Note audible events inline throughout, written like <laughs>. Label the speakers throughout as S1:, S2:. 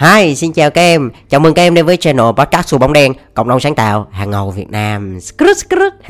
S1: Hi, xin chào các em. Chào mừng các em đến với channel podcast Sù Bóng Đen, cộng đồng sáng tạo hàng ngầu Việt Nam. Skrut, skrut. <laughs>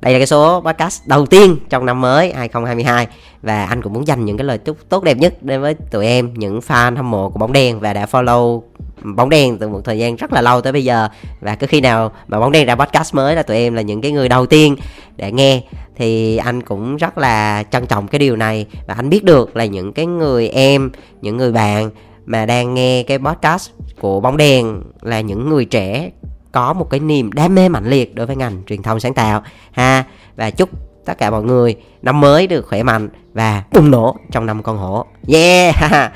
S1: Đây là cái số podcast đầu tiên trong năm mới 2022 và anh cũng muốn dành những cái lời chúc tốt đẹp nhất đến với tụi em, những fan hâm mộ của bóng đen và đã follow bóng đen từ một thời gian rất là lâu tới bây giờ và cứ khi nào mà bóng đen ra podcast mới là tụi em là những cái người đầu tiên để nghe thì anh cũng rất là trân trọng cái điều này và anh biết được là những cái người em những người bạn mà đang nghe cái podcast của bóng đèn là những người trẻ có một cái niềm đam mê mạnh liệt đối với ngành truyền thông sáng tạo ha. Và chúc tất cả mọi người năm mới được khỏe mạnh và bùng nổ trong năm con hổ. Yeah! <laughs>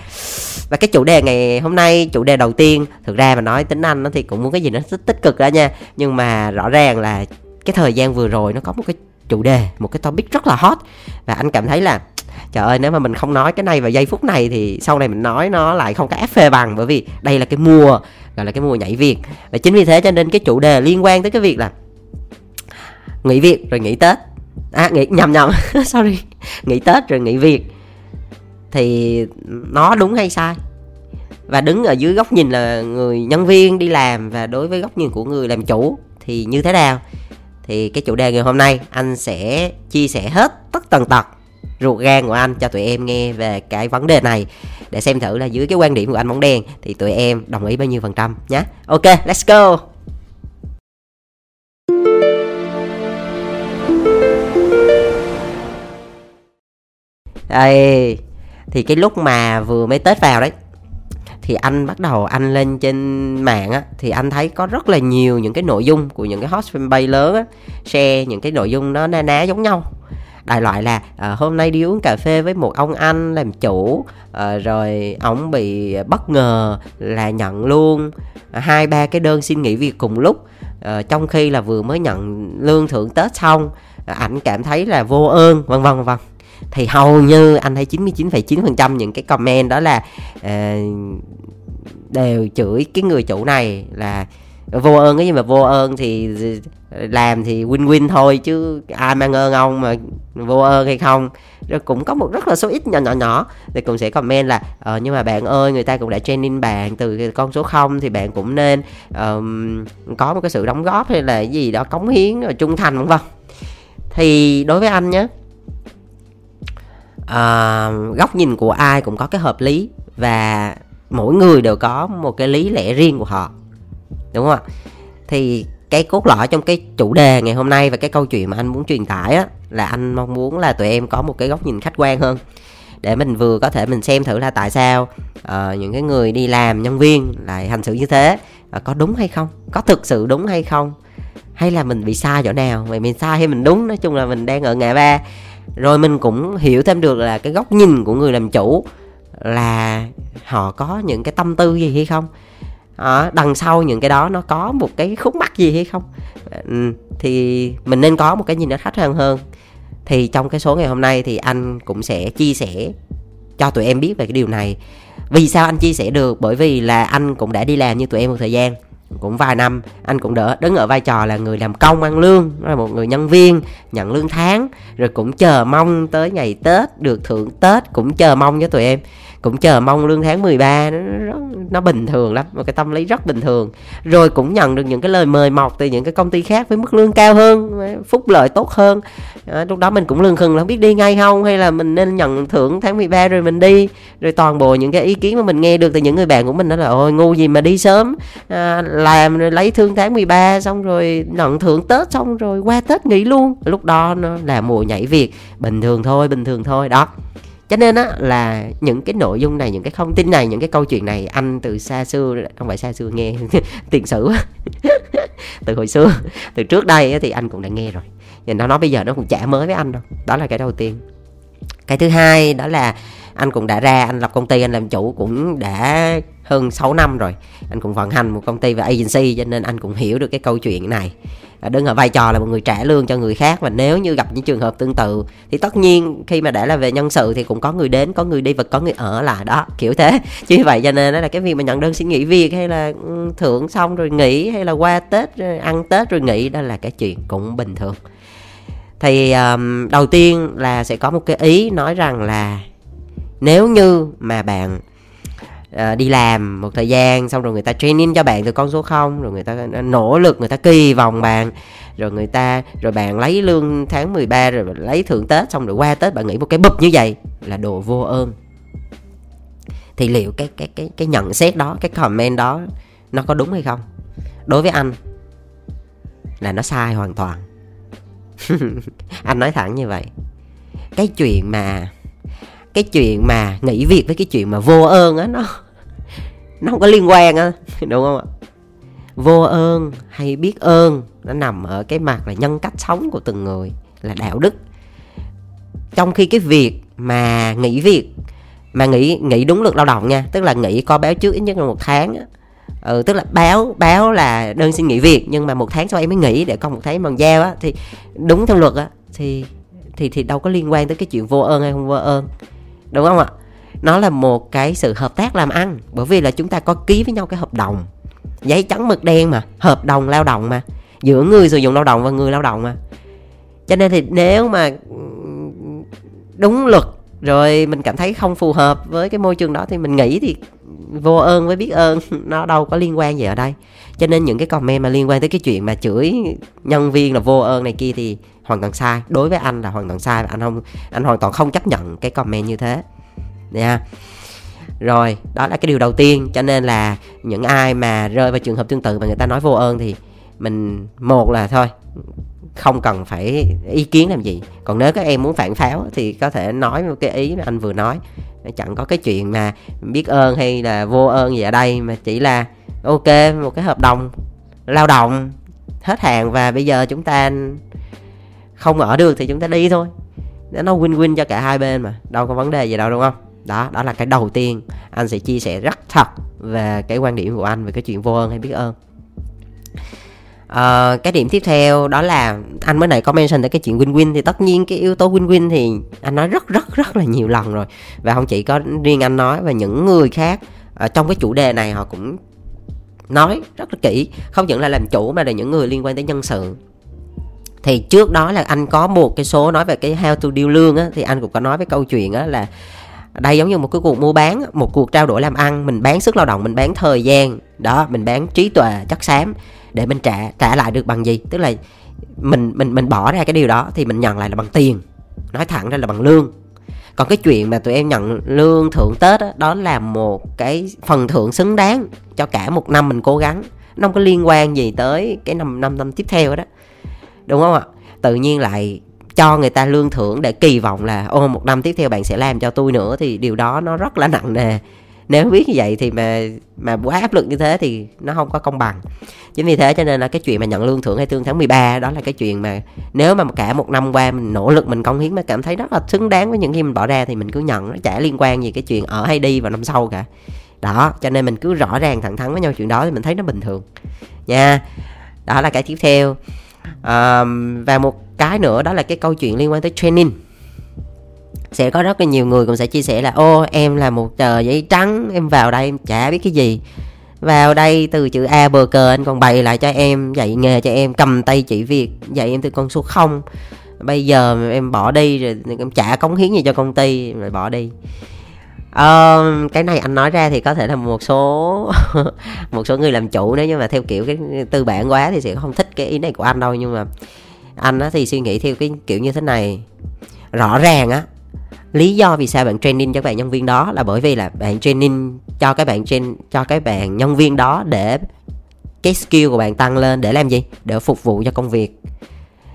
S1: Và cái chủ đề ngày hôm nay chủ đề đầu tiên thực ra mà nói tính anh nó thì cũng muốn cái gì nó tích, tích cực đó nha. Nhưng mà rõ ràng là cái thời gian vừa rồi nó có một cái chủ đề một cái topic rất là hot. Và anh cảm thấy là trời ơi, nếu mà mình không nói cái này vào giây phút này thì sau này mình nói nó lại không có ép phê bằng, bởi vì đây là cái mùa, gọi là cái mùa nhảy việc và chính vì thế cho nên cái chủ đề liên quan tới cái việc là nghỉ việc rồi nghỉ tết. À nghỉ, nhầm nhầm, <laughs> sorry, nghỉ tết rồi nghỉ việc thì nó đúng hay sai? Và đứng ở dưới góc nhìn là người nhân viên đi làm và đối với góc nhìn của người làm chủ thì như thế nào? Thì cái chủ đề ngày hôm nay anh sẽ chia sẻ hết tất tần tật ruột gan của anh cho tụi em nghe về cái vấn đề này. Để xem thử là dưới cái quan điểm của anh bóng đen thì tụi em đồng ý bao nhiêu phần trăm nhé ok, let's go. Đây, thì cái lúc mà vừa mới tết vào đấy, thì anh bắt đầu anh lên trên mạng á, thì anh thấy có rất là nhiều những cái nội dung của những cái host fanpage lớn á, share những cái nội dung nó na ná giống nhau đại loại là à, hôm nay đi uống cà phê với một ông anh làm chủ à, rồi ông bị bất ngờ là nhận luôn ờ, hai ba cái đơn xin nghỉ việc cùng lúc. À, trong khi là vừa mới nhận lương thưởng tết xong à, ảnh cảm thấy là vô ơn vân vân vân thì hầu như anh thấy 99,9% những cái comment đó là uh, đều chửi cái người chủ này là vô ơn cái gì mà vô ơn thì làm thì win win thôi chứ ai mang ơn ông mà vô ơn hay không. Rồi cũng có một rất là số ít nhỏ nhỏ nhỏ. Thì cũng sẽ comment là ờ, nhưng mà bạn ơi người ta cũng đã training bạn từ con số 0 thì bạn cũng nên um, có một cái sự đóng góp hay là gì đó cống hiến rồi trung thành vân vân. Thì đối với anh nhé uh, ờ, góc nhìn của ai cũng có cái hợp lý và mỗi người đều có một cái lý lẽ riêng của họ đúng không ạ? Thì cái cốt lõi trong cái chủ đề ngày hôm nay và cái câu chuyện mà anh muốn truyền tải á là anh mong muốn là tụi em có một cái góc nhìn khách quan hơn. Để mình vừa có thể mình xem thử là tại sao uh, những cái người đi làm nhân viên lại hành xử như thế uh, có đúng hay không? Có thực sự đúng hay không? Hay là mình bị sai chỗ nào? Vậy mình sai hay mình đúng? Nói chung là mình đang ở ngã ba. Rồi mình cũng hiểu thêm được là cái góc nhìn của người làm chủ là họ có những cái tâm tư gì hay không? À, đằng sau những cái đó nó có một cái khúc mắc gì hay không? Ừ, thì mình nên có một cái nhìn nó khách hơn hơn. Thì trong cái số ngày hôm nay thì anh cũng sẽ chia sẻ cho tụi em biết về cái điều này. Vì sao anh chia sẻ được? Bởi vì là anh cũng đã đi làm như tụi em một thời gian cũng vài năm. Anh cũng đỡ đứng ở vai trò là người làm công ăn lương là một người nhân viên nhận lương tháng rồi cũng chờ mong tới ngày tết được thưởng tết cũng chờ mong cho tụi em cũng chờ mong lương tháng 13 nó, nó, nó bình thường lắm một cái tâm lý rất bình thường. Rồi cũng nhận được những cái lời mời mọc từ những cái công ty khác với mức lương cao hơn phúc lợi tốt hơn. À, lúc đó mình cũng lương khừng là không biết đi ngay không hay là mình nên nhận thưởng tháng 13 rồi mình đi. Rồi toàn bộ những cái ý kiến mà mình nghe được từ những người bạn của mình đó là ôi ngu gì mà đi sớm à, làm rồi lấy thương tháng 13 xong rồi nhận thưởng tết xong rồi qua tết nghỉ luôn. Lúc đó nó là mùa nhảy việc bình thường thôi bình thường thôi đó cho nên á, là những cái nội dung này, những cái thông tin này, những cái câu chuyện này anh từ xa xưa, không phải xa xưa, nghe <laughs> tiền sử <laughs> từ hồi xưa, từ trước đây thì anh cũng đã nghe rồi. Nhưng nó nói bây giờ nó cũng chả mới với anh đâu. Đó là cái đầu tiên. Cái thứ hai đó là anh cũng đã ra, anh lập công ty, anh làm chủ cũng đã hơn 6 năm rồi. Anh cũng vận hành một công ty và agency, cho nên anh cũng hiểu được cái câu chuyện này. Ờ, đứng ở vai trò là một người trả lương cho người khác. Và nếu như gặp những trường hợp tương tự thì tất nhiên khi mà đã là về nhân sự thì cũng có người đến có người đi và có người ở lại đó kiểu thế. <laughs> Chứ vậy cho nên đó là cái việc mà nhận đơn xin nghỉ việc hay là ừ, thưởng xong rồi nghỉ hay là qua tết ờ, ăn tết rồi nghỉ đó là cái chuyện cũng bình thường. Thì um, đầu tiên là sẽ có một cái ý nói rằng là nếu như mà bạn uh, đi làm một thời gian xong rồi người ta training cho bạn từ con số 0 rồi người ta ờ, nỗ lực người ta kỳ vọng bạn. Rồi người ta rồi bạn lấy lương tháng 13 rồi lấy thưởng Tết xong rồi qua Tết bạn nghĩ một cái bụp như vậy là đồ vô ơn. Thì liệu cái cái cái cái nhận xét đó cái comment đó nó có đúng hay không? Đối với anh là nó sai hoàn toàn. <laughs> Anh nói thẳng như vậy. Cái chuyện mà cái chuyện mà nghỉ việc với cái chuyện mà vô ơn á nó nó không có liên quan á đúng không ạ? Vô ơn hay biết ơn nó nằm ở cái mặt là nhân cách sống của từng người là đạo đức. Trong khi cái việc mà nghỉ việc mà nghỉ nghỉ đúng luật lao động nha tức là nghỉ có báo trước ít nhất là một tháng á. Ừ, tức là báo báo là đơn xin nghỉ việc nhưng mà một tháng sau em mới nghỉ để còn một tháng bằng giao á. Thì đúng theo luật á thì thì thì đâu có liên quan tới cái chuyện vô ơn hay không vô ơn đúng không ạ? Nó là một cái sự hợp tác làm ăn, bởi vì là chúng ta có ký với nhau cái hợp đồng. Giấy trắng mực đen mà, hợp đồng lao động mà, giữa người sử dụng lao động và người lao động mà. Cho nên thì nếu mà đúng luật, rồi mình cảm thấy không phù hợp với cái môi trường đó thì mình nghĩ thì vô ơn với biết ơn, <laughs> nó đâu có liên quan gì ở đây. Cho nên những cái comment mà liên quan tới cái chuyện mà chửi nhân viên là vô ơn này kia thì hoàn toàn sai. Đối với anh là hoàn toàn sai. Anh không, anh hoàn toàn không chấp nhận cái comment như thế. Nha. Rồi, đó là cái điều đầu tiên. Cho nên là những ai mà rơi vào trường hợp tương tự mà người ta nói vô ơn thì mình, một là thôi, không cần phải ý kiến làm gì. Còn nếu các em muốn phản pháo thì có thể nói một cái ý mà anh vừa nói. Chẳng có cái chuyện mà biết ơn hay là vô ơn gì ở đây, mà chỉ là ok, một cái hợp đồng lao động, hết hạn và bây giờ chúng ta không ở được thì chúng ta đi thôi. Nó win win cho cả hai bên mà. Đâu có vấn đề gì đâu đúng không? Đó đó là cái đầu tiên anh sẽ chia sẻ rất thật về cái quan điểm của anh về cái chuyện vô ơn hay biết ơn. Uh, cái điểm tiếp theo đó là anh mới nãy có mention tới cái chuyện win-win. Thì tất nhiên cái yếu tố win-win thì anh nói rất rất rất là nhiều lần rồi. Và không chỉ có riêng anh nói và những người khác uh, trong cái chủ đề này họ cũng nói rất là kỹ. Không những là làm chủ mà là những người liên quan tới nhân sự thì trước đó là anh có một cái số nói về cái how to deal lương á thì anh cũng có nói với câu chuyện á là đây giống như một cái cuộc mua bán một cuộc trao đổi làm ăn mình bán sức lao động mình bán thời gian đó mình bán trí tuệ chất xám để mình trả trả lại được bằng gì? Tức là mình mình mình bỏ ra cái điều đó thì mình nhận lại là bằng tiền nói thẳng ra là bằng lương. Còn cái chuyện mà tụi em nhận lương thưởng tết đó, đó là một cái phần thưởng xứng đáng cho cả một năm mình cố gắng. Nó không có liên quan gì tới cái năm năm năm tiếp theo đó đúng không ạ? Tự nhiên lại cho người ta lương thưởng để kỳ vọng là, ô, một năm tiếp theo bạn sẽ làm cho tôi nữa. Thì điều đó nó rất là nặng nề. Nếu biết như vậy thì mà mà quá áp lực như thế thì nó không có công bằng. Chính vì thế cho nên là cái chuyện mà nhận lương thưởng hay tương tháng 13 đó là cái chuyện mà nếu mà cả một năm qua mình nỗ lực mình công hiến mà cảm thấy rất là xứng đáng với những gì mình bỏ ra thì mình cứ nhận, nó chả liên quan gì cái chuyện ở hay đi vào năm sau cả. Đó, cho nên mình cứ rõ ràng thẳng thắn với nhau chuyện đó thì mình thấy nó bình thường. Nha. Đó là cái tiếp theo à, và một cái nữa đó là cái câu chuyện liên quan tới training. Sẽ có rất là nhiều người cũng sẽ chia sẻ là ô em là một tờ giấy trắng em vào đây em chả biết cái gì. Vào đây từ chữ A bờ cờ anh còn bày lại cho em dạy nghề cho em cầm tay chỉ việc dạy em từ con số không. Bây giờ em bỏ đi rồi em chả cống hiến gì cho công ty rồi bỏ đi uh, cái này anh nói ra thì có thể là một số <laughs> một số người làm chủ nếu như mà theo kiểu cái tư bản quá thì sẽ không thích cái ý này của anh đâu. Nhưng mà anh á thì suy nghĩ theo cái kiểu như thế này. Rõ ràng á lý do vì sao bạn training cho các bạn nhân viên đó là bởi vì là bạn training cho các bạn train cho các bạn nhân viên đó để cái skill của bạn tăng lên để làm gì? Để phục vụ cho công việc.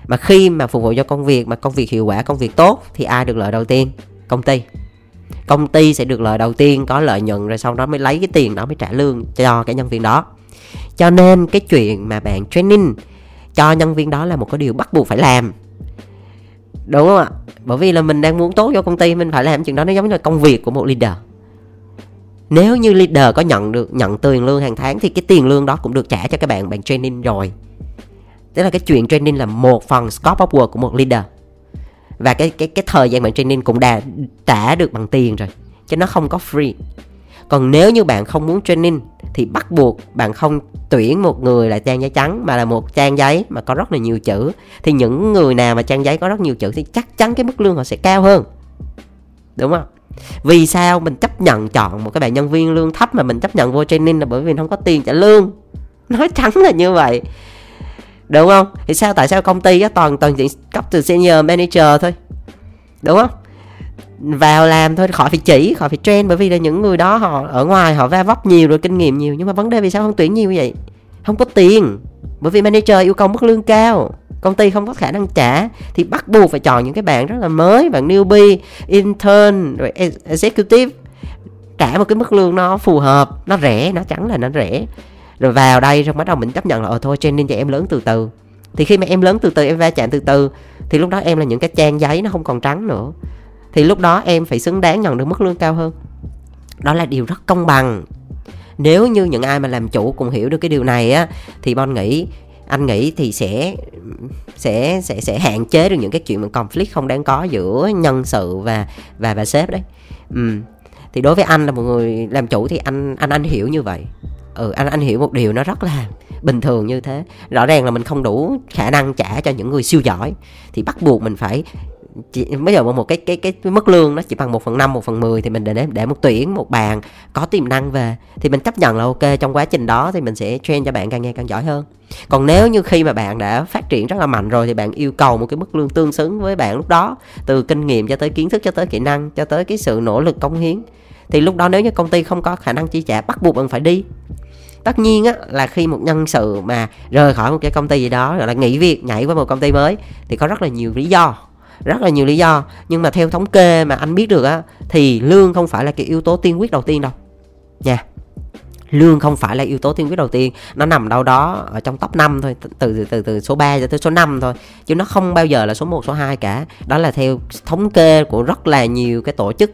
S1: Mà khi mà phục vụ cho công việc mà công việc hiệu quả công việc tốt thì ai được lợi đầu tiên? Công ty công ty sẽ được lợi đầu tiên có lợi nhuận rồi sau đó mới lấy cái tiền đó mới trả lương cho cái nhân viên đó. Cho nên cái chuyện mà bạn training cho nhân viên đó là một cái điều bắt buộc phải làm. Đúng không ạ? Bởi vì là mình đang muốn tốt cho công ty, mình phải làm chuyện đó, nó giống như là công việc của một leader. Nếu như leader có nhận được, nhận tiền lương hàng tháng thì cái tiền lương đó cũng được trả cho các bạn bạn training rồi. Tức là cái chuyện training là một phần scope of work của một leader và cái cái cái thời gian bạn training cũng đã trả được bằng tiền rồi, chứ nó không có free. Còn nếu như bạn không muốn training, thì bắt buộc bạn không tuyển một người là trang giấy trắng, mà là một trang giấy mà có rất là nhiều chữ. Thì những người nào mà trang giấy có rất nhiều chữ thì chắc chắn cái mức lương họ sẽ cao hơn. Đúng không? Vì sao mình chấp nhận chọn một cái bạn nhân viên lương thấp mà mình chấp nhận vô training là bởi vì không có tiền trả lương? Nói trắng là như vậy đúng không? Thì sao, tại sao công ty á, toàn toàn chỉ cấp từ senior, manager thôi? Đúng không? Vào làm thôi, khỏi phải chỉ, khỏi phải train, bởi vì là những người đó họ, ở ngoài họ va vấp nhiều rồi, kinh nghiệm nhiều, nhưng mà vấn đề vì sao không tuyển nhiều vậy? Không có tiền, bởi vì manager yêu cầu mức lương cao, công ty không có khả năng trả, thì bắt buộc phải chọn những cái bạn rất là mới, bạn newbie, intern, rồi e-, executive. Trả một cái mức lương nó phù hợp, nó rẻ, nó chẳng là nó rẻ rồi vào đây rồi bắt đầu mình chấp nhận là ờ thôi, training cho em lớn từ từ. Thì khi mà em lớn từ từ, em va chạm từ từ, thì lúc đó em là những cái trang giấy nó không còn trắng nữa. Thì lúc đó em phải xứng đáng nhận được mức lương cao hơn. Đó là điều rất công bằng. Nếu như những ai mà làm chủ cũng hiểu được cái điều này á, thì bon nghĩ, anh nghĩ thì sẽ sẽ sẽ sẽ hạn chế được những cái chuyện mà conflict không đáng có giữa nhân sự và và và sếp đấy. Ừ. thì đối với anh là một người làm chủ thì anh anh anh hiểu như vậy ừ anh anh hiểu một điều nó rất là bình thường như thế. Rõ ràng là mình không đủ khả năng trả cho những người siêu giỏi. Thì bắt buộc mình phải chỉ, bây giờ một cái cái cái, mức lương nó chỉ bằng một phần năm một phần mười thì mình để để một tuyển một bàn có tiềm năng về. Thì mình chấp nhận là ok trong quá trình đó thì mình sẽ train cho bạn càng ngày càng giỏi hơn. Còn nếu như khi mà bạn đã phát triển rất là mạnh rồi thì bạn yêu cầu một cái mức lương tương xứng với bạn lúc đó từ kinh nghiệm cho tới kiến thức cho tới kỹ năng cho tới cái sự nỗ lực cống hiến thì lúc đó nếu như công ty không có khả năng chi trả bắt buộc bạn phải đi tất nhiên á là khi một nhân sự mà rời khỏi một cái công ty gì đó rồi là nghỉ việc nhảy qua một công ty mới thì có rất là nhiều lý do rất là nhiều lý do. Nhưng mà theo thống kê mà anh biết được á thì lương không phải là cái yếu tố tiên quyết đầu tiên đâu. Nha lương không phải là yếu tố tiên quyết đầu tiên nó nằm đâu đó ở trong top 5 thôi từ từ từ, từ số 3 cho tới số 5 thôi. Chứ nó không bao giờ là số 1 số 2 cả. Đó là theo thống kê của rất là nhiều cái tổ chức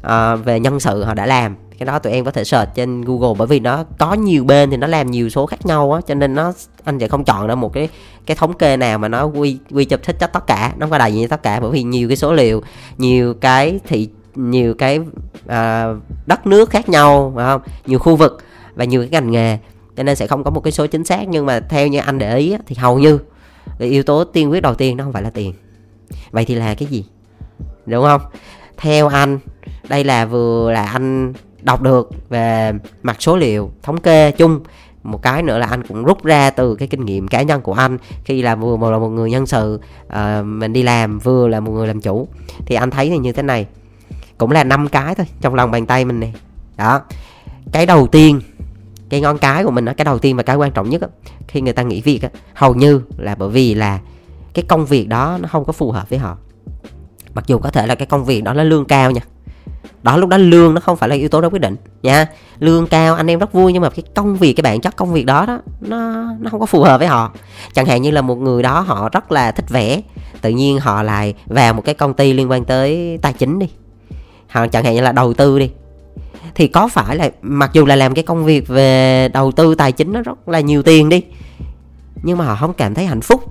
S1: uh, về nhân sự họ đã làm cái đó tụi em có thể search trên Google bởi vì nó có nhiều bên thì nó làm nhiều số khác nhau á cho nên nó anh sẽ không chọn ra một cái cái thống kê nào mà nó quy quy chụp thích cho tất cả. Nó có đại diện tất cả bởi vì nhiều cái số liệu nhiều cái thị nhiều cái uh, đất nước khác nhau phải không? Nhiều khu vực và nhiều cái ngành nghề. Cho nên sẽ không có một cái số chính xác nhưng mà theo như anh để ý thì hầu như cái yếu tố tiên quyết đầu tiên nó không phải là tiền. Vậy thì là cái gì? Đúng không? Theo anh đây là vừa là anh đọc được về mặt số liệu thống kê chung. Một cái nữa là anh cũng rút ra từ cái kinh nghiệm cá nhân của anh. Khi là vừa một là một người nhân sự uh, mình đi làm vừa là một người làm chủ. Thì anh thấy thì như thế này cũng là năm cái thôi trong lòng bàn tay mình này đó cái đầu tiên cái ngón cái của mình đó, cái đầu tiên và cái quan trọng nhất đó, khi người ta nghỉ việc đó, hầu như là bởi vì là cái công việc đó nó không có phù hợp với họ. Mặc dù có thể là cái công việc đó nó lương cao nha đó, lúc đó lương nó không phải là yếu tố đó quyết định, nha. Lương cao, anh em rất vui, nhưng mà cái công việc, cái bản chất công việc đó đó, nó nó không có phù hợp với họ. Chẳng hạn như là một người đó, họ rất là thích vẽ, tự nhiên họ lại vào một cái công ty liên quan tới tài chính đi. Họ chẳng hạn như là đầu tư đi. Thì có phải là, mặc dù là làm cái công việc về đầu tư tài chính nó rất là nhiều tiền đi, nhưng mà họ không cảm thấy hạnh phúc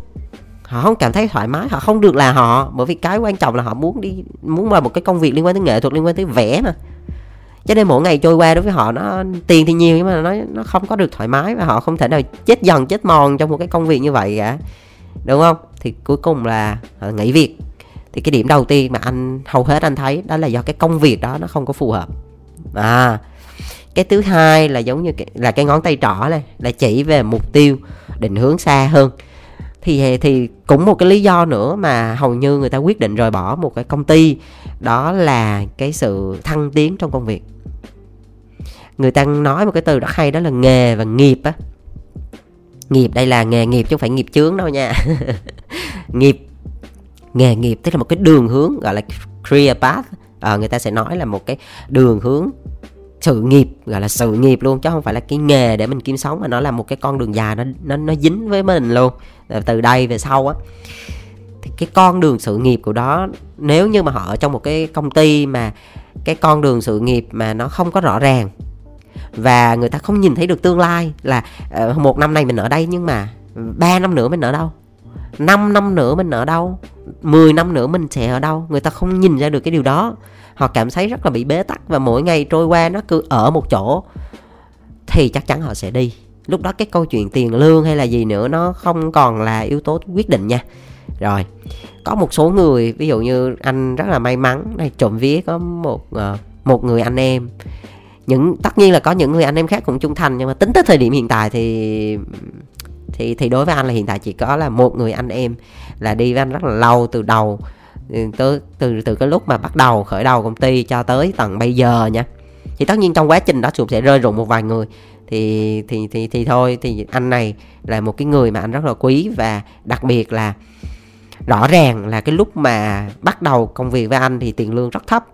S1: họ không cảm thấy thoải mái họ không được là họ. Bởi vì cái quan trọng là họ muốn đi muốn vào một cái công việc liên quan tới nghệ thuật liên quan tới vẽ mà. Cho nên mỗi ngày trôi qua đối với họ nó tiền thì nhiều nhưng mà nó nó không có được thoải mái và họ không thể nào chết dần chết mòn trong một cái công việc như vậy cả. Đúng không? Thì cuối cùng là họ nghỉ việc. Thì cái điểm đầu tiên mà anh hầu hết anh thấy đó là do cái công việc đó nó không có phù hợp. À cái thứ hai là giống như cái, là cái ngón tay trỏ này là chỉ về mục tiêu định hướng xa hơn thì thì cũng một cái lý do nữa mà hầu như người ta quyết định rời bỏ một cái công ty đó là cái sự thăng tiến trong công việc. Người ta nói một cái từ rất hay đó là nghề và nghiệp á. Nghiệp đây là nghề nghiệp chứ không phải nghiệp chướng đâu nha. <laughs> Nghiệp nghề nghiệp tức là một cái đường hướng gọi là career path. À, người ta sẽ nói là một cái đường hướng sự nghiệp, gọi là sự nghiệp luôn, chứ không phải là cái nghề để mình kiếm sống, mà nó là một cái con đường dài, nó nó nó dính với mình luôn. Ờ, từ đây về sau á, thì cái con đường sự nghiệp của đó, nếu như mà họ ở trong một cái công ty mà cái con đường sự nghiệp mà nó không có rõ ràng, và người ta không nhìn thấy được tương lai là ờ, một năm nay mình ở đây nhưng mà ba năm nữa mình ở đâu 5 năm nữa mình ở đâu? 10 năm nữa mình sẽ ở đâu? Người ta không nhìn ra được cái điều đó. Họ cảm thấy rất là bị bế tắc và mỗi ngày trôi qua nó cứ ở một chỗ. Thì chắc chắn họ sẽ đi. Lúc đó cái câu chuyện tiền lương hay là gì nữa nó không còn là yếu tố quyết định nha. Rồi có một số người ví dụ như anh rất là may mắn này trộm vía có một uh, một người anh em. Những tất nhiên là có những người anh em khác cũng trung thành nhưng mà tính tới thời điểm hiện tại thì thì thì đối với anh là hiện tại chỉ có là một người anh em là đi với anh rất là lâu, từ đầu từ từ từ cái lúc mà bắt đầu khởi đầu công ty cho tới tận bây giờ nha. Thì tất nhiên trong quá trình đó cũng sẽ rơi rụng một vài người. Thì thì thì thì thôi, thì anh này là một cái người mà anh rất là quý và đặc biệt là rõ ràng là cái lúc mà bắt đầu công việc với anh thì tiền lương rất thấp.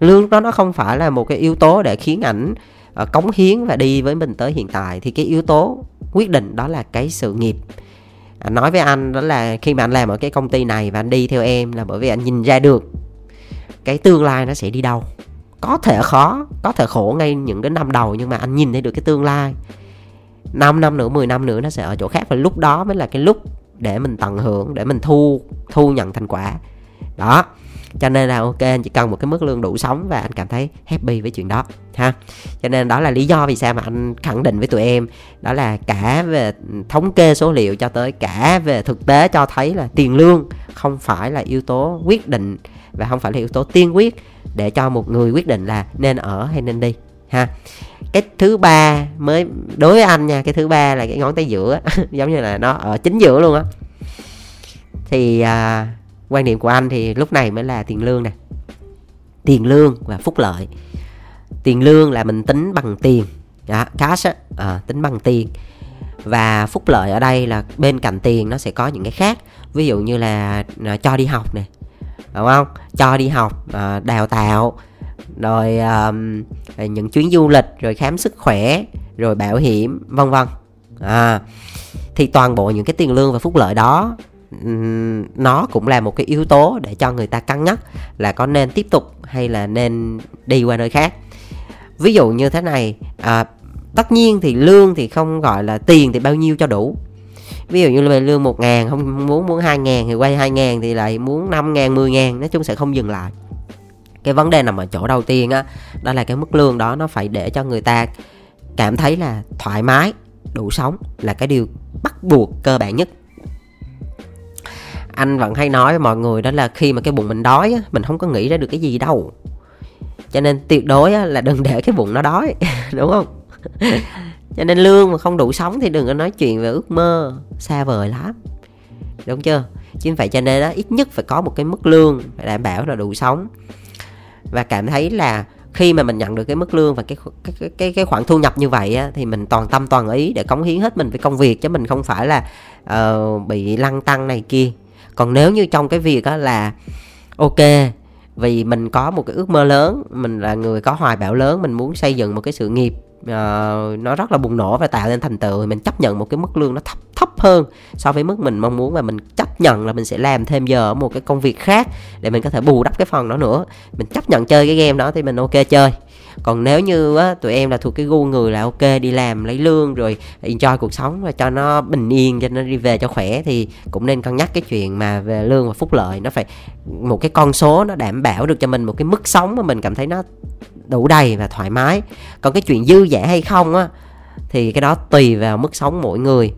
S1: Lương đó nó không phải là một cái yếu tố để khiến ảnh ờ, cống hiến và đi với mình tới hiện tại. Thì cái yếu tố quyết định đó là cái sự nghiệp. À, nói với anh đó là khi mà anh làm ở cái công ty này và anh đi theo em là bởi vì anh nhìn ra được cái tương lai nó sẽ đi đâu. Có thể khó có thể khổ ngay những cái năm đầu nhưng mà anh nhìn thấy được cái tương lai. 5 năm nữa 10 năm nữa nó sẽ ở chỗ khác và lúc đó mới là cái lúc để mình tận hưởng để mình thu thu nhận thành quả. Đó cho nên là ok anh chỉ cần một cái mức lương đủ sống và anh cảm thấy happy với chuyện đó ha. Cho nên đó là lý do vì sao mà anh khẳng định với tụi em. Đó là cả về thống kê số liệu cho tới cả về thực tế cho thấy là tiền lương không phải là yếu tố quyết định và không phải là yếu tố tiên quyết để cho một người quyết định là nên ở hay nên đi ha. Cái thứ ba mới đối với anh nha cái thứ ba là cái ngón tay giữa <laughs> giống như là nó ở chính giữa luôn á. Thì à, quan niệm của anh thì lúc này mới là tiền lương nè. Tiền lương và phúc lợi. Tiền lương là mình tính bằng tiền. Đó, cash á, à, tính bằng tiền. Và phúc lợi ở đây là bên cạnh tiền nó sẽ có những cái khác. Ví dụ như là ờ, cho đi học nè đúng không? Cho đi học ờ, đào tạo rồi um, những chuyến du lịch rồi khám sức khỏe rồi bảo hiểm vân vân. À, thì toàn bộ những cái tiền lương và phúc lợi đó nó cũng là một cái yếu tố để cho người ta cân nhắc là có nên tiếp tục hay là nên đi qua nơi khác. Ví dụ như thế này à, tất nhiên thì lương thì không gọi là tiền thì bao nhiêu cho đủ. Ví dụ như là lương một ngàn không muốn muốn hai ngàn thì quay hai ngàn thì lại muốn năm ngàn mười ngàn nói chung sẽ không dừng lại. Cái vấn đề nằm ở chỗ đầu tiên á đó là cái mức lương đó nó phải để cho người ta cảm thấy là thoải mái đủ sống là cái điều bắt buộc cơ bản nhất anh vẫn hay nói với mọi người đó là khi mà cái bụng mình đói á, mình không có nghĩ ra được cái gì đâu. Cho nên tuyệt đối á, là đừng để cái bụng nó đói <laughs> đúng không? Cho nên lương mà không đủ sống thì đừng có nói chuyện về ước mơ xa vời lắm. Đúng chưa? Chính phải cho nên đó ít nhất phải có một cái mức lương phải đảm bảo là đủ sống. Và cảm thấy là khi mà mình nhận được cái mức lương và cái cái cái, cái khoản thu nhập như vậy á, thì mình toàn tâm toàn ý để cống hiến hết mình với công việc chứ mình không phải là uh, bị lăng tăng này kia còn nếu như trong cái việc đó là ok vì mình có một cái ước mơ lớn mình là người có hoài bão lớn mình muốn xây dựng một cái sự nghiệp uh, nó rất là bùng nổ và tạo nên thành tựu mình chấp nhận một cái mức lương nó thấp thấp hơn so với mức mình mong muốn và mình chấp nhận là mình sẽ làm thêm giờ ở một cái công việc khác để mình có thể bù đắp cái phần đó nữa. Mình chấp nhận chơi cái game đó thì mình ok chơi còn nếu như á, tụi em là thuộc cái gu người là ok đi làm lấy lương rồi enjoy cuộc sống và cho nó bình yên cho nó đi về cho khỏe thì cũng nên cân nhắc cái chuyện mà về lương và phúc lợi. Nó phải một cái con số nó đảm bảo được cho mình một cái mức sống mà mình cảm thấy nó đủ đầy và thoải mái. Còn cái chuyện dư dả hay không á thì cái đó tùy vào mức sống mỗi người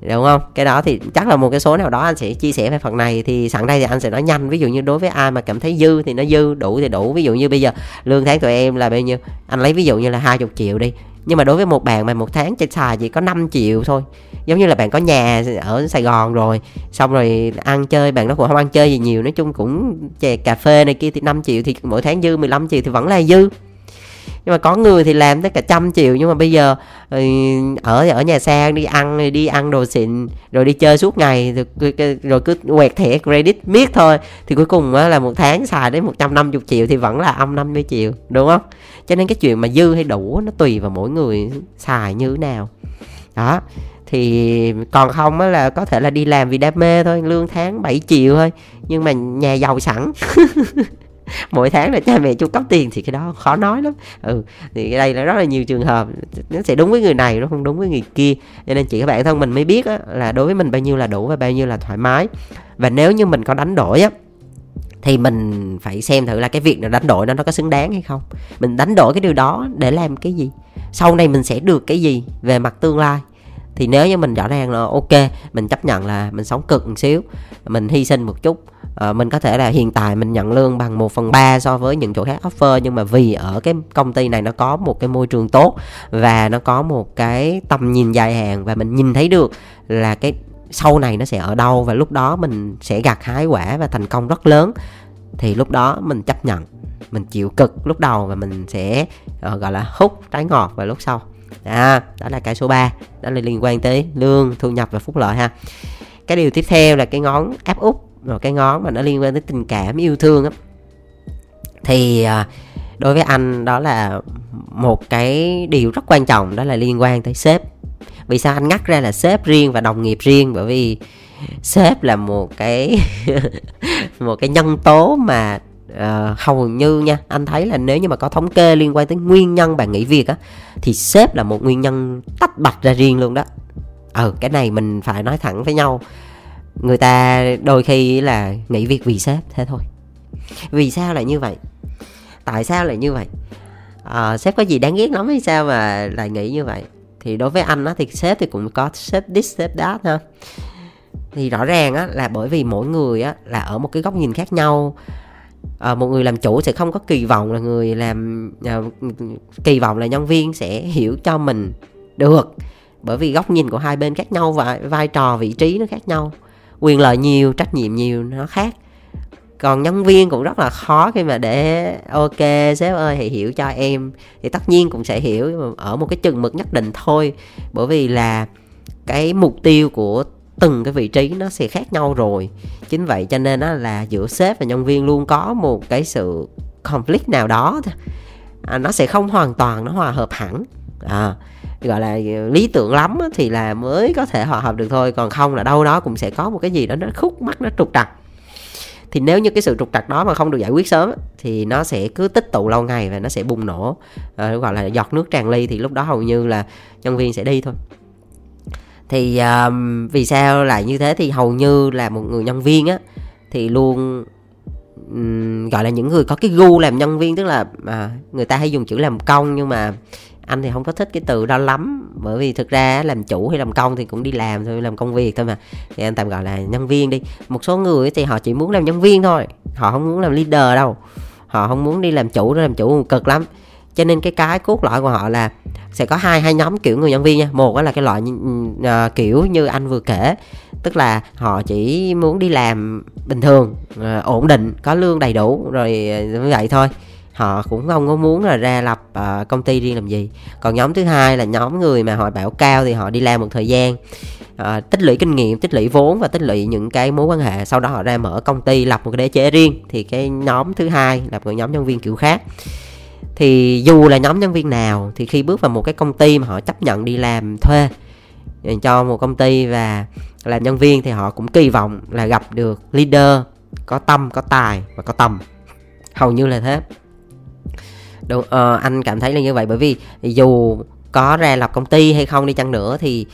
S1: đúng không? Cái đó thì chắc là một cái số nào đó anh sẽ chia sẻ về phần này. Thì sẵn đây thì anh sẽ nói nhanh. Ví dụ như đối với ai mà cảm thấy dư thì nó dư, đủ thì đủ. Ví dụ như bây giờ lương tháng tụi em là bao nhiêu? Anh lấy ví dụ như là hai chục triệu đi. Nhưng mà đối với một bạn mà một tháng chỉ xài chỉ có 5 triệu thôi. Giống như là bạn có nhà ở Sài Gòn rồi, xong rồi ăn chơi, bạn nó cũng không ăn chơi gì nhiều. Nói chung cũng chè cà phê này kia thì 5 triệu thì mỗi tháng dư 15 triệu thì vẫn là dư nhưng mà có người thì làm tới cả trăm triệu. Nhưng mà bây giờ ừ, ở ở nhà xa đi ăn đi ăn đồ xịn rồi đi chơi suốt ngày rồi, rồi cứ quẹt thẻ credit miết thôi. Thì cuối cùng là một tháng xài đến 150 triệu thì vẫn là âm 50 triệu đúng không? Cho nên cái chuyện mà dư hay đủ nó tùy vào mỗi người xài như thế nào. Đó thì còn không á là có thể là đi làm vì đam mê thôi lương tháng 7 triệu thôi. Nhưng mà nhà giàu sẵn. <laughs> <laughs> mỗi tháng là cha mẹ chu cấp tiền thì cái đó khó nói lắm. Ừ thì đây là rất là nhiều trường hợp nó sẽ đúng với người này nó không đúng với người kia. Cho nên chỉ các bạn thân mình mới biết á, là đối với mình bao nhiêu là đủ và bao nhiêu là thoải mái. Và nếu như mình có đánh đổi á thì mình phải xem thử là cái việc nào đánh đổi nó nó có xứng đáng hay không. Mình đánh đổi cái điều đó để làm cái gì? Sau này mình sẽ được cái gì về mặt tương lai? Thì nếu như mình rõ ràng là ok mình chấp nhận là mình sống cực một xíu mình hy sinh một chút à, mình có thể là hiện tại mình nhận lương bằng 1 phần ba so với những chỗ khác offer nhưng mà vì ở cái công ty này nó có một cái môi trường tốt và nó có một cái tầm nhìn dài hạn và mình nhìn thấy được là cái sau này nó sẽ ở đâu và lúc đó mình sẽ gặt hái quả và thành công rất lớn thì lúc đó mình chấp nhận mình chịu cực lúc đầu và mình sẽ uh, gọi là hút trái ngọt vào lúc sau à, đó là cái số 3 đó là liên quan tới lương thu nhập và phúc lợi ha. Cái điều tiếp theo là cái ngón áp út rồi cái ngón mà nó liên quan tới tình cảm yêu thương á. Thì à, đối với anh đó là một cái điều rất quan trọng đó là liên quan tới sếp. Vì sao anh ngắt ra là sếp riêng và đồng nghiệp riêng? Bởi vì sếp là một cái <laughs> một cái nhân tố mà Ờ, à, hầu như nha anh thấy là nếu như mà có thống kê liên quan tới nguyên nhân bạn nghỉ việc á thì sếp là một nguyên nhân tách bạch ra riêng luôn đó. Ừ cái này mình phải nói thẳng với nhau. Người ta đôi khi là nghỉ việc vì sếp thế thôi. Vì sao lại như vậy? Tại sao lại như vậy? À, sếp có gì đáng ghét lắm hay sao mà lại nghĩ như vậy? Thì đối với anh á thì sếp thì cũng có sếp this sếp that ha. Thì rõ ràng á là bởi vì mỗi người á là ở một cái góc nhìn khác nhau à, một người làm chủ sẽ không có kỳ vọng là người làm à, kỳ vọng là nhân viên sẽ hiểu cho mình được. Bởi vì góc nhìn của hai bên khác nhau và vai trò vị trí nó khác nhau. Quyền lợi nhiều trách nhiệm nhiều nó khác. Còn nhân viên cũng rất là khó khi mà để ok sếp ơi hãy hiểu cho em. Thì tất nhiên cũng sẽ hiểu ở một cái chừng mực nhất định thôi. Bởi vì là cái mục tiêu của từng cái vị trí nó sẽ khác nhau rồi. Chính vậy cho nên á, là giữa sếp và nhân viên luôn có một cái sự conflict nào đó. À, nó sẽ không hoàn toàn nó hòa hợp hẳn. À, gọi là lý tưởng lắm thì là mới có thể hòa hợp được thôi còn không là đâu đó cũng sẽ có một cái gì đó nó khúc mắc nó trục trặc. Thì nếu như cái sự trục trặc đó mà không được giải quyết sớm thì nó sẽ cứ tích tụ lâu ngày và nó sẽ bùng nổ. À, gọi là giọt nước tràn ly thì lúc đó hầu như là nhân viên sẽ đi thôi thì um, vì sao lại như thế? Thì hầu như là một người nhân viên á thì luôn um, gọi là những người có cái gu làm nhân viên tức là à, người ta hay dùng chữ làm công nhưng mà anh thì không có thích cái từ đó lắm. Bởi vì thực ra làm chủ hay làm công thì cũng đi làm thôi làm công việc thôi mà. Thì anh tạm gọi là nhân viên đi. Một số người thì họ chỉ muốn làm nhân viên thôi. Họ không muốn làm leader đâu. Họ không muốn đi làm chủ nó làm chủ cực lắm cho nên cái cái cốt lõi của họ là sẽ có hai hai nhóm kiểu người nhân viên nha. Một là cái loại uh, kiểu như anh vừa kể tức là họ chỉ muốn đi làm bình thường uh, ổn định có lương đầy đủ rồi ờ, như vậy thôi. Họ cũng không có muốn là ra lập uh, công ty riêng làm gì. Còn nhóm thứ hai là nhóm người mà họ bảo cao thì họ đi làm một thời gian uh, tích lũy kinh nghiệm tích lũy vốn và tích lũy những cái mối quan hệ. Sau đó họ ra mở công ty lập một cái đế chế riêng. Thì cái nhóm thứ hai là một nhóm nhân viên kiểu khác thì dù là nhóm nhân viên nào thì khi bước vào một cái công ty mà họ chấp nhận đi làm thuê cho một công ty và làm nhân viên thì họ cũng kỳ vọng là gặp được leader có tâm có tài và có tầm. Hầu như là thế. Đúng, uh, anh cảm thấy là như vậy bởi vì dù có ra lập công ty hay không đi chăng nữa thì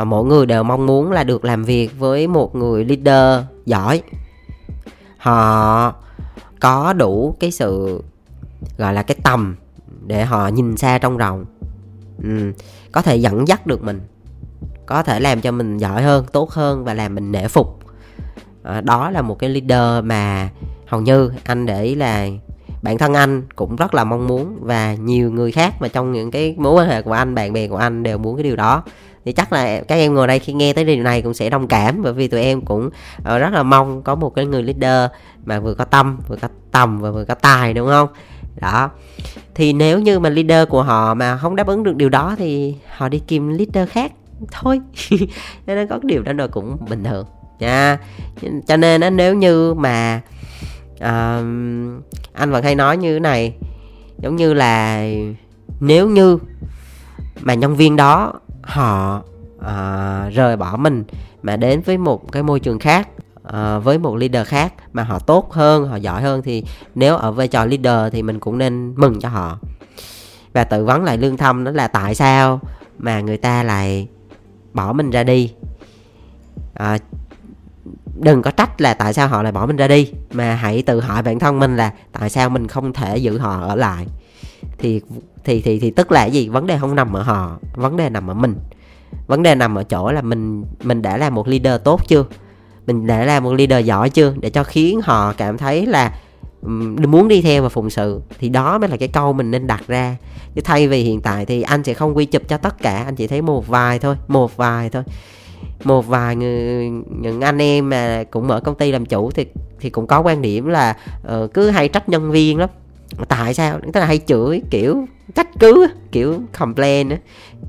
S1: uh, mỗi người đều mong muốn là được làm việc với một người leader giỏi. Họ có đủ cái sự gọi là cái tầm để họ nhìn xa trong rộng. Ừ, có thể dẫn dắt được mình. Có thể làm cho mình giỏi hơn tốt hơn và làm mình nể phục. À, đó là một cái leader mà hầu như anh để ý là bản thân anh cũng rất là mong muốn và nhiều người khác mà trong những cái mối quan hệ của anh bạn bè của anh đều muốn cái điều đó. Thì chắc là các em ngồi đây khi nghe tới điều này cũng sẽ đồng cảm bởi vì tụi em cũng ờ, rất là mong có một cái người leader mà vừa có tâm vừa có tầm và vừa có tài đúng không? Đó. Thì nếu như mà leader của họ mà không đáp ứng được điều đó thì họ đi kiếm leader khác. Thôi. <laughs> Nên có điều đó rồi cũng bình thường. Nha. Cho nên á nếu như mà uh, anh vẫn hay nói như thế này giống như là nếu như mà nhân viên đó họ uh, rời bỏ mình mà đến với một cái môi trường khác uh, với một leader khác mà họ tốt hơn họ giỏi hơn thì nếu ở vai trò leader thì mình cũng nên mừng cho họ. Và tự vấn lại lương tâm đó là tại sao mà người ta lại bỏ mình ra đi? À, đừng có trách là tại sao họ lại bỏ mình ra đi mà hãy tự hỏi bản thân mình là tại sao mình không thể giữ họ ở lại. Thì thì thì thì tức là gì? Vấn đề không nằm ở họ vấn đề nằm ở mình. Vấn đề nằm ở chỗ là mình mình đã là một leader tốt chưa? Mình đã là một leader giỏi chưa? Để cho khiến họ cảm thấy là muốn đi theo và phụng sự. Thì đó mới là cái câu mình nên đặt ra. Chứ thay vì hiện tại thì anh sẽ không quy chụp cho tất cả. Anh chỉ thấy một vài thôi một vài thôi. Một vài người những anh em mà cũng mở công ty làm chủ thì thì cũng có quan điểm là uh, cứ hay trách nhân viên lắm tại sao? Tức là hay chửi, kiểu, trách cứ, kiểu complain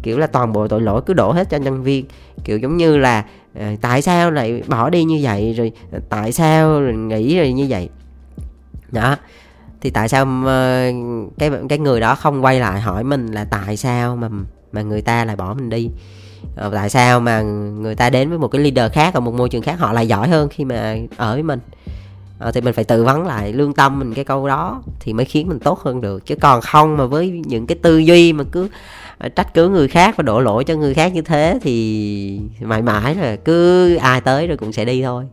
S1: kiểu là toàn bộ tội lỗi cứ đổ hết cho nhân viên. Kiểu giống như là ờ, tại sao lại bỏ đi như vậy? Rồi ờ, tại sao rồi nghĩ rồi như vậy? Đó. Thì tại sao ờ, cái cái người đó không quay lại hỏi mình là tại sao mà mà người ta lại bỏ mình đi? Tại sao mà người ta đến với một cái leader khác ở một môi trường khác họ lại giỏi hơn khi mà ở với mình? À, thì mình phải tự vấn lại lương tâm mình cái câu đó thì mới khiến mình tốt hơn được. Chứ còn không mà với những cái tư duy mà cứ ờ, trách cứ người khác và đổ lỗi cho người khác như thế thì mãi mãi là cứ ai tới rồi cũng sẽ đi thôi.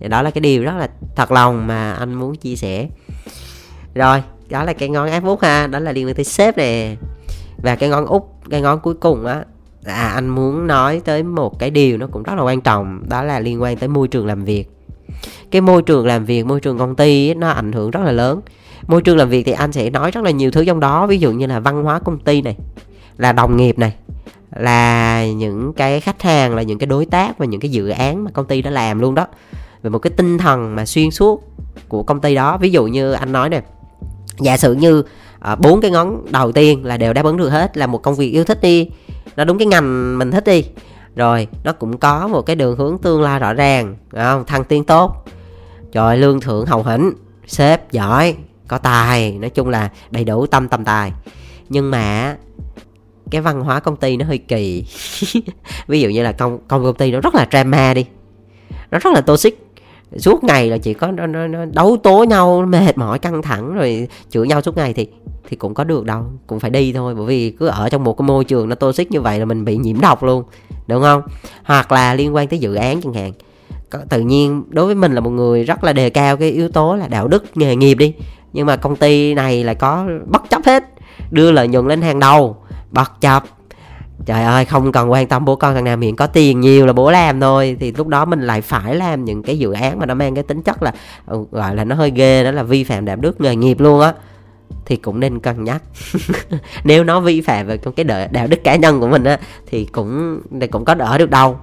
S1: Đó là cái điều rất là thật lòng mà anh muốn chia sẻ. Rồi đó là cái ngón áp út ha đó là liên quan tới sếp nè. Và cái ngón út cái ngón cuối cùng á à anh muốn nói tới một cái điều nó cũng rất là quan trọng đó là liên quan tới môi trường làm việc cái môi trường làm việc môi trường công ty ấy, nó ảnh hưởng rất là lớn. Môi trường làm việc thì anh sẽ nói rất là nhiều thứ trong đó. Ví dụ như là văn hóa công ty này là đồng nghiệp này là những cái khách hàng là những cái đối tác và những cái dự án mà công ty đã làm luôn đó. Về một cái tinh thần mà xuyên suốt của công ty đó. Ví dụ như anh nói nè giả sử như ờ, bốn uh, cái ngón đầu tiên là đều đáp ứng được hết là một công việc yêu thích đi nó đúng cái ngành mình thích đi rồi nó cũng có một cái đường hướng tương lai rõ ràng không? Thăng tiến tốt. Rồi lương thưởng hậu hĩnh sếp giỏi có tài nói chung là đầy đủ tâm tầm tài. Nhưng mà cái văn hóa công ty nó hơi kỳ. <laughs> Ví dụ như là công công công ty nó rất là drama đi. Nó rất là toxic. Suốt ngày là chỉ có nó, nó, nó đấu tố nhau mệt mỏi căng thẳng rồi chửi nhau suốt ngày thì thì cũng có được đâu, cũng phải đi thôi, bởi vì cứ ở trong một cái môi trường nó toxic như vậy là mình bị nhiễm độc luôn, đúng không? Hoặc là liên quan tới dự án chẳng hạn. Tự nhiên đối với mình là một người rất là đề cao cái yếu tố là đạo đức nghề nghiệp đi, nhưng mà công ty này lại có bất chấp hết, đưa lợi nhuận lên hàng đầu, bất chấp. Trời ơi, không cần quan tâm bố con thằng nào, miệng có tiền nhiều là bố làm thôi. Thì lúc đó mình lại phải làm những cái dự án mà nó mang cái tính chất là ừ, gọi là nó hơi ghê, đó là vi phạm đạo đức nghề nghiệp luôn á thì cũng nên cân nhắc. <laughs> Nếu nó vi phạm về cái đạo đức cá nhân của mình á thì cũng thì cũng có đỡ được đâu.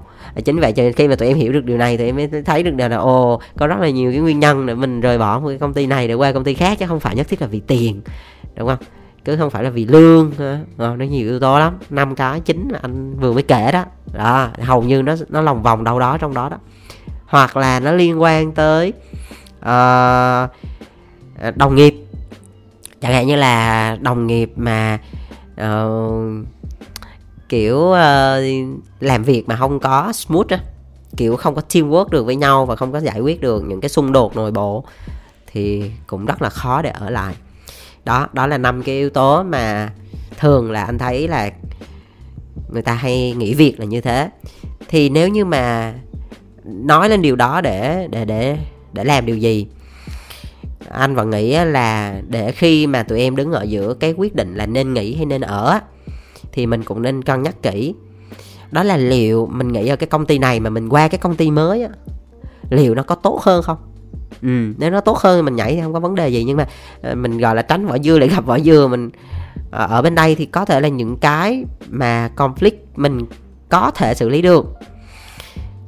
S1: Chính vậy cho nên khi mà tụi em hiểu được điều này thì em mới thấy được điều là ồ có rất là nhiều cái nguyên nhân để mình rời bỏ một cái công ty này để qua công ty khác chứ không phải nhất thiết là vì tiền đúng không? Cứ không phải là vì lương ờ, nó nhiều yếu tố lắm. Năm cái chính là anh vừa mới kể đó. Đó hầu như nó nó lòng vòng đâu đó trong đó đó. Hoặc là nó liên quan tới uh, đồng nghiệp chẳng hạn như là đồng nghiệp mà uh, kiểu uh, làm việc mà không có smooth á kiểu không có teamwork được với nhau và không có giải quyết được những cái xung đột nội bộ thì cũng rất là khó để ở lại. Đó đó là năm cái yếu tố mà thường là anh thấy là người ta hay nghĩ việc là như thế. Thì nếu như mà nói lên điều đó để để để để làm điều gì anh vẫn nghĩ là để khi mà tụi em đứng ở giữa cái quyết định là nên nghỉ hay nên ở thì mình cũng nên cân nhắc kỹ. Đó là liệu mình nghĩ ở cái công ty này mà mình qua cái công ty mới á, liệu nó có tốt hơn không? Ừ nếu nó tốt hơn mình nhảy thì không có vấn đề gì, nhưng mà ờ, mình gọi là tránh vỏ dưa lại gặp vỏ dưa mình ờ, ở bên đây thì có thể là những cái mà conflict mình có thể xử lý được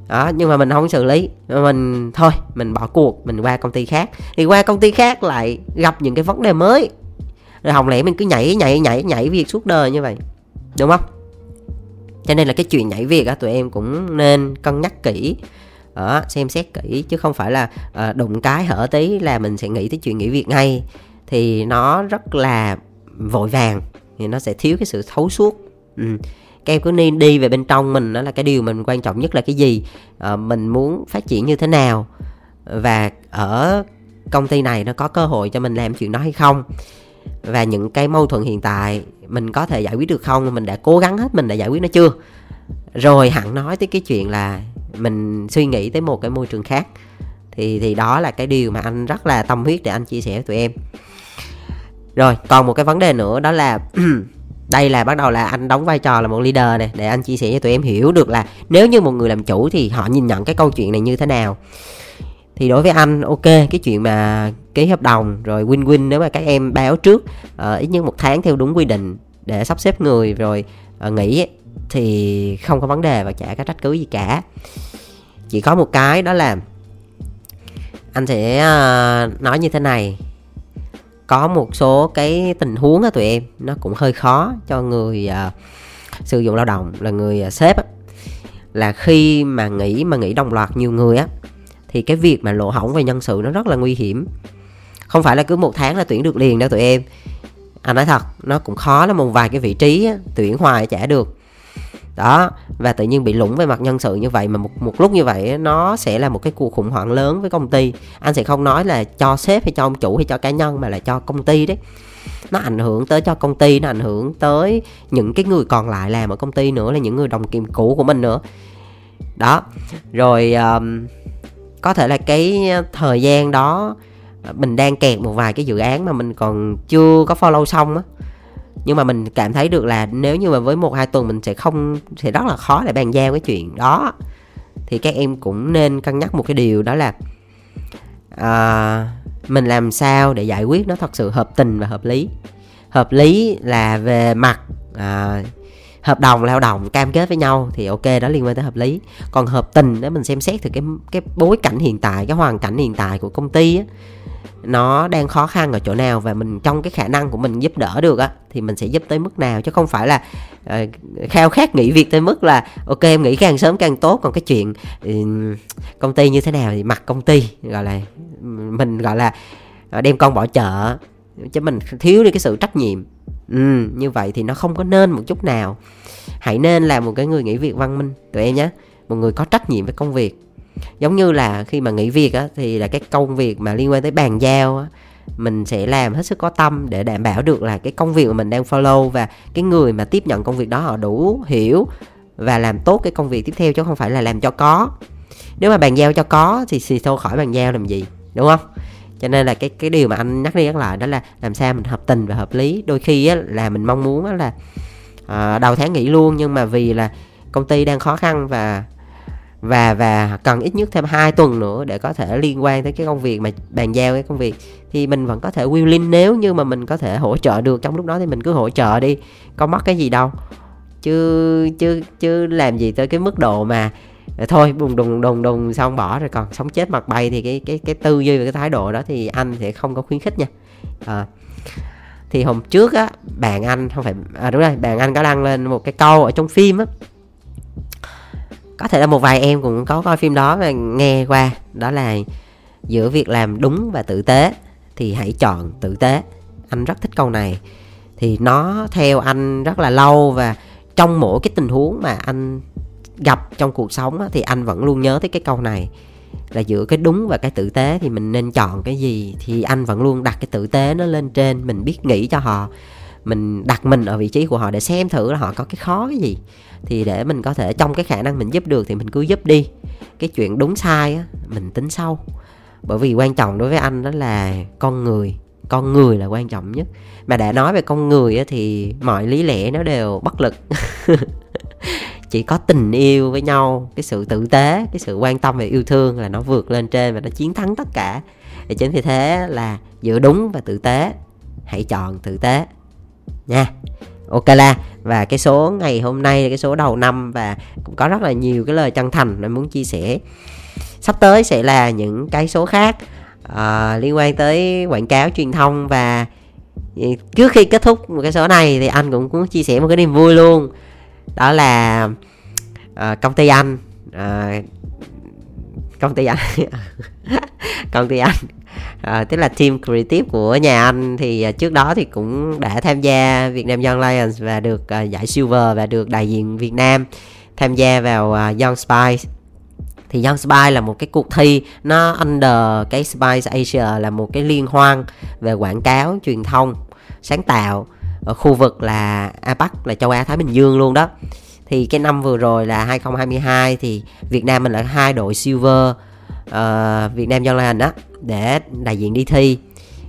S1: đó nhưng mà mình không xử lý. Mình thôi mình bỏ cuộc mình qua công ty khác. Thì qua công ty khác lại gặp những cái vấn đề mới. Rồi hồng lẽ mình cứ nhảy nhảy nhảy nhảy việc suốt đời như vậy. Đúng không? Cho nên là cái chuyện nhảy việc á tụi em cũng nên cân nhắc kỹ. Đó, xem xét kỹ chứ không phải là uh, đụng cái hở tí là mình sẽ nghĩ tới chuyện nghỉ việc ngay. Thì nó rất là vội vàng thì nó sẽ thiếu cái sự thấu suốt. Ừ các em cứ nên đi về bên trong mình đó là cái điều mình quan trọng nhất là cái gì? À, mình muốn phát triển như thế nào? Và ở công ty này nó có cơ hội cho mình làm chuyện đó hay không? Và những cái mâu thuẫn hiện tại mình có thể giải quyết được không? Mình đã cố gắng hết mình đã giải quyết nó chưa? Rồi hẳn nói tới cái chuyện là mình suy nghĩ tới một cái môi trường khác. Thì thì đó là cái điều mà anh rất là tâm huyết để anh chia sẻ với tụi em. Rồi còn một cái vấn đề nữa đó là <clears throat> đây là bắt đầu là anh đóng vai trò là một leader này để anh chia sẻ cho tụi em hiểu được là nếu như một người làm chủ thì họ nhìn nhận cái câu chuyện này như thế nào. Thì đối với anh ok cái chuyện mà ký hợp đồng rồi win win nếu mà các em báo trước uh, ít nhất một tháng theo đúng quy định để sắp xếp người rồi uh, nghỉ thì không có vấn đề và chả có trách cứ gì cả. Chỉ có một cái đó là anh sẽ uh, nói như thế này có một số cái tình huống á tụi em nó cũng hơi khó cho người uh, sử dụng lao động là người uh, sếp á, là khi mà nghỉ mà nghỉ đồng loạt nhiều người á thì cái việc mà lộ hỏng về nhân sự nó rất là nguy hiểm. Không phải là cứ một tháng là tuyển được liền đâu tụi em. Anh nói thật nó cũng khó lắm một vài cái vị trí á, tuyển hoài chả được đó và tự nhiên bị lủng về mặt nhân sự như vậy mà một một lúc như vậy nó sẽ là một cái cuộc khủng hoảng lớn với công ty. Anh sẽ không nói là cho sếp hay cho ông chủ hay cho cá nhân mà là cho công ty đấy. Nó ảnh hưởng tới cho công ty nó ảnh hưởng tới những cái người còn lại làm ở công ty nữa là những người đồng kiềm cũ của mình nữa. Đó rồi um, có thể là cái thời gian đó à, mình đang kẹt một vài cái dự án mà mình còn chưa có follow xong á nhưng mà mình cảm thấy được là nếu như mà với một hai tuần mình sẽ không sẽ rất là khó để bàn giao cái chuyện đó. Thì các em cũng nên cân nhắc một cái điều đó là uh, mình làm sao để giải quyết nó thật sự hợp tình và hợp lý. Hợp lý là về mặt uh, hợp đồng lao động cam kết với nhau thì ok đó liên quan tới hợp lý. Còn hợp tình để mình xem xét thì cái cái bối cảnh hiện tại cái hoàn cảnh hiện tại của công ty á, nó đang khó khăn ở chỗ nào và mình trong cái khả năng của mình giúp đỡ được á thì mình sẽ giúp tới mức nào. Chứ không phải là uh, khao khát nghỉ việc tới mức là ok em nghỉ càng sớm càng tốt. Còn cái chuyện uh, công ty như thế nào thì mặc công ty gọi là mình gọi là ờ, đem con bỏ chợ. Chứ mình thiếu đi cái sự trách nhiệm ừ, như vậy thì nó không có nên một chút nào. Hãy nên là một cái người nghỉ việc văn minh tụi em nhé một người có trách nhiệm với công việc. Giống như là khi mà nghỉ việc á thì là cái công việc mà liên quan tới bàn giao á mình sẽ làm hết sức có tâm để đảm bảo được là cái công việc mà mình đang follow và cái người mà tiếp nhận công việc đó họ đủ hiểu và làm tốt cái công việc tiếp theo chứ không phải là làm cho có. Nếu mà bàn giao cho có thì xì thôi khỏi bàn giao làm gì đúng không? Cho nên là cái cái điều mà anh nhắc đi nhắc lại đó là làm sao mình hợp tình và hợp lý. Đôi khi á, là mình mong muốn á, là à, đầu tháng nghỉ luôn nhưng mà vì là công ty đang khó khăn và và và cần ít nhất thêm 2 tuần nữa để có thể liên quan tới cái công việc mà bàn giao cái công việc thì mình vẫn có thể willing nếu như mà mình có thể hỗ trợ được. Trong lúc đó thì mình cứ hỗ trợ đi có mất cái gì đâu. Chứ chứ chứ làm gì tới cái mức độ mà Ờ, thôi đùng đùng đùng đùng xong bỏ rồi. Còn sống chết mặt bay thì cái cái cái tư duy và cái thái độ đó thì anh sẽ không có khuyến khích nha. À, thì hôm trước á bạn anh không phải à, đúng rồi bạn anh có đăng lên một cái câu ở trong phim á. Có thể là một vài em cũng có coi phim đó và nghe qua. Đó là giữa việc làm đúng và tử tế thì hãy chọn tử tế. Anh rất thích câu này. Thì nó theo anh rất là lâu và trong mỗi cái tình huống mà anh gặp trong cuộc sống á, thì anh vẫn luôn nhớ tới cái câu này. Là giữa cái đúng và cái tử tế thì mình nên chọn cái gì thì anh vẫn luôn đặt cái tử tế nó lên trên mình biết nghĩ cho họ. Mình đặt mình ở vị trí của họ để xem thử là họ có cái khó cái gì. Thì để mình có thể trong cái khả năng mình giúp được thì mình cứ giúp đi. Cái chuyện đúng sai á mình tính sau bởi vì quan trọng đối với anh đó là con người con người là quan trọng nhất. Mà đã nói về con người á thì mọi lý lẽ nó đều bất lực. <laughs> chỉ có tình yêu với nhau cái sự tử tế cái sự quan tâm và yêu thương là nó vượt lên trên và nó chiến thắng tất cả. Thì chính vì thế là giữa đúng và tử tế hãy chọn tử tế. Nha. Ok la. Và cái số ngày hôm nay là cái số đầu năm và cũng có rất là nhiều cái lời chân thành mình muốn chia sẻ. Sắp tới sẽ là những cái số khác uh, liên quan tới quảng cáo truyền thông và ừ, trước khi kết thúc một cái số này thì anh cũng muốn chia sẻ một cái niềm vui luôn đó là uh, công ty anh. Uh, công ty anh. <laughs> Công ty anh. À, tức là team creative của nhà anh thì à, trước đó thì cũng đã tham gia Việt Nam Young Lions và được à, giải silver và được đại diện Việt Nam tham gia vào à, Young Spice. Thì Young Spice là một cái cuộc thi nó under cái Spice Asia là một cái liên hoan về quảng cáo truyền thông sáng tạo ở khu vực là APAC là châu Á Thái Bình Dương luôn đó. Thì cái năm vừa rồi là 2022 thì Việt Nam mình là hai đội silver uh, Việt Nam Young Lion đó để đại diện đi thi.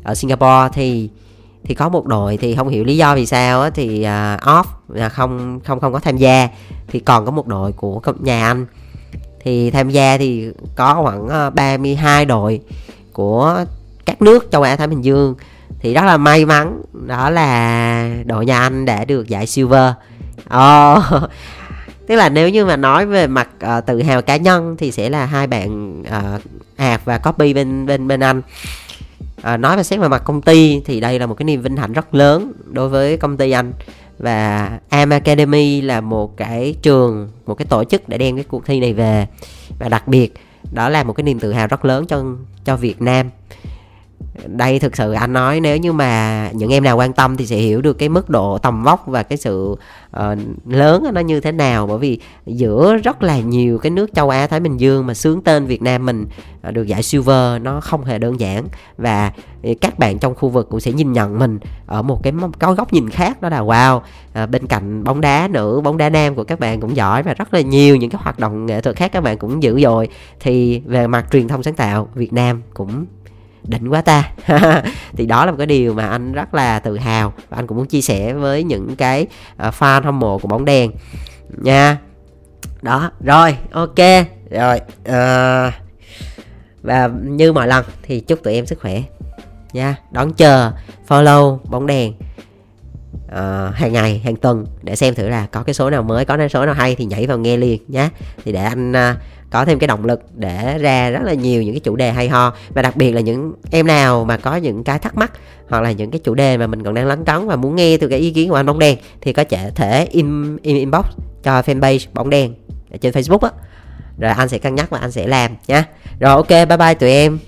S1: Ở Singapore thì thì có một đội thì không hiểu lý do vì sao á, thì uh, off là không không không có tham gia. Thì còn có một đội của nhà anh. Thì tham gia thì có khoảng ờ, 32 đội của các nước châu Á Thái Bình Dương thì rất là may mắn. Đó là đội nhà anh đã được giải silver. Oh, <laughs> tức là nếu như mà nói về mặt uh, tự hào cá nhân thì sẽ là hai bạn ờ, uh, hạt và copy bên bên bên anh. À, nói về xét về mặt công ty thì đây là một cái niềm vinh hạnh rất lớn đối với công ty anh. Và Am Academy là một cái trường một cái tổ chức để đem cái cuộc thi này về. Và đặc biệt đó là một cái niềm tự hào rất lớn cho cho Việt Nam đây thực sự anh nói nếu như mà những em nào quan tâm thì sẽ hiểu được cái mức độ tầm vóc và cái sự uh, lớn nó như thế nào. Bởi vì giữa rất là nhiều cái nước châu Á Thái Bình Dương mà sướng tên Việt Nam mình uh, được giải silver nó không hề đơn giản. Và ờ, các bạn trong khu vực cũng sẽ nhìn nhận mình ở một cái có góc nhìn khác đó là wow uh, bên cạnh bóng đá nữ bóng đá nam của các bạn cũng giỏi và rất là nhiều những cái hoạt động nghệ thuật khác các bạn cũng dữ dội. Thì về mặt truyền thông sáng tạo Việt Nam cũng đỉnh quá ta. <laughs> Thì đó là một cái điều mà anh rất là tự hào. Và anh cũng muốn chia sẻ với những cái à, fan hâm mộ của bóng đèn. Nha. Đó rồi ok. Rồi à, và như mọi lần thì chúc tụi em sức khỏe. Nha đón chờ follow bóng đèn uh, hàng ngày hàng tuần để xem thử là có cái số nào mới có cái số nào hay thì nhảy vào nghe liền nhé thì để anh uh, có thêm cái động lực để ra rất là nhiều những cái chủ đề hay ho. Và đặc biệt là những em nào mà có những cái thắc mắc hoặc là những cái chủ đề mà mình còn đang lắng cấn và muốn nghe từ cái ý kiến của anh bóng đen thì có thể in, in inbox cho fanpage bóng đen trên facebook á. Rồi anh sẽ cân nhắc và anh sẽ làm nha. Rồi ok bye bye tụi em.